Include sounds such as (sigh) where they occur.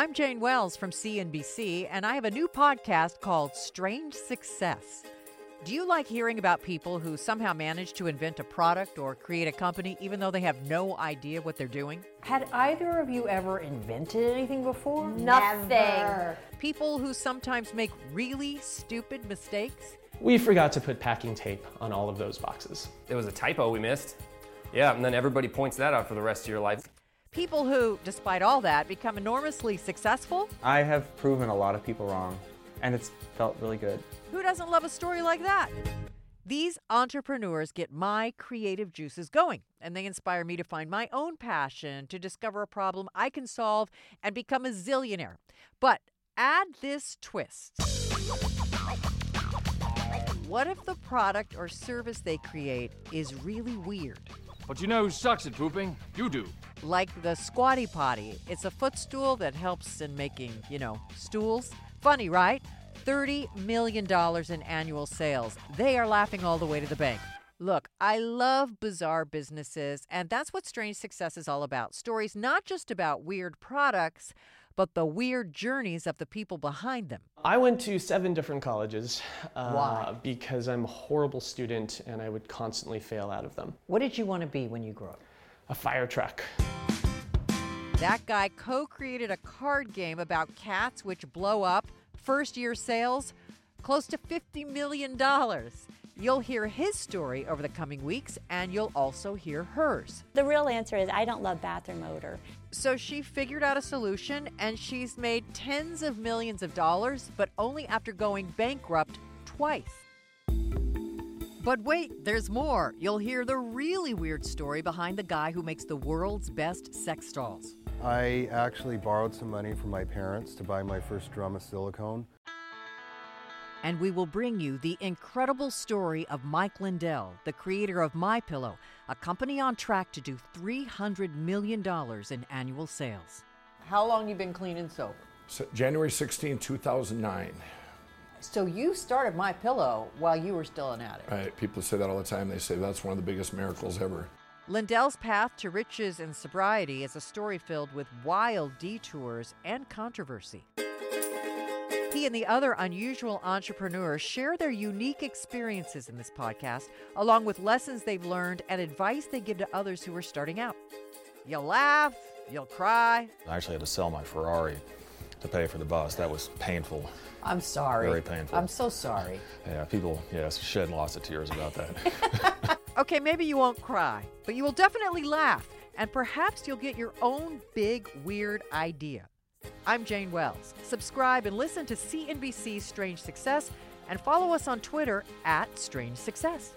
I'm Jane Wells from CNBC, and I have a new podcast called Strange Success. Do you like hearing about people who somehow manage to invent a product or create a company even though they have no idea what they're doing? Had either of you ever invented anything before? Nothing. People who sometimes make really stupid mistakes? We forgot to put packing tape on all of those boxes. It was a typo we missed. Yeah, and then everybody points that out for the rest of your life. People who, despite all that, become enormously successful? I have proven a lot of people wrong, and it's felt really good. Who doesn't love a story like that? These entrepreneurs get my creative juices going, and they inspire me to find my own passion, to discover a problem I can solve, and become a zillionaire. But add this twist. What if the product or service they create is really weird? But you know who sucks at pooping? You do. Like the Squatty Potty. It's a footstool that helps in making, you know, stools. Funny, right? $30 million in annual sales. They are laughing all the way to the bank. Look, I love bizarre businesses, and that's what Strange Success is all about. Stories not just about weird products, but the weird journeys of the people behind them. I went to seven different colleges uh, Why? because I'm a horrible student and I would constantly fail out of them. What did you want to be when you grew up? A fire truck. That guy co created a card game about cats which blow up. First year sales, close to $50 million. You'll hear his story over the coming weeks, and you'll also hear hers. The real answer is I don't love bathroom odor. So she figured out a solution, and she's made tens of millions of dollars, but only after going bankrupt twice. But wait, there's more. You'll hear the really weird story behind the guy who makes the world's best sex dolls. I actually borrowed some money from my parents to buy my first drum of silicone. And we will bring you the incredible story of Mike Lindell, the creator of My Pillow, a company on track to do $300 million in annual sales. How long you been clean and sober? So January 16, 2009. So you started My Pillow while you were still an addict. Right, people say that all the time. They say that's one of the biggest miracles ever. Lindell's path to riches and sobriety is a story filled with wild detours and controversy. He and the other unusual entrepreneurs share their unique experiences in this podcast, along with lessons they've learned and advice they give to others who are starting out. You'll laugh, you'll cry. I actually had to sell my Ferrari to pay for the bus. That was painful. I'm sorry. Very painful. I'm so sorry. Yeah, people, yes, shed lots of tears about that. (laughs) Okay, maybe you won't cry, but you will definitely laugh, and perhaps you'll get your own big, weird idea. I'm Jane Wells. Subscribe and listen to CNBC's Strange Success and follow us on Twitter at Strange Success.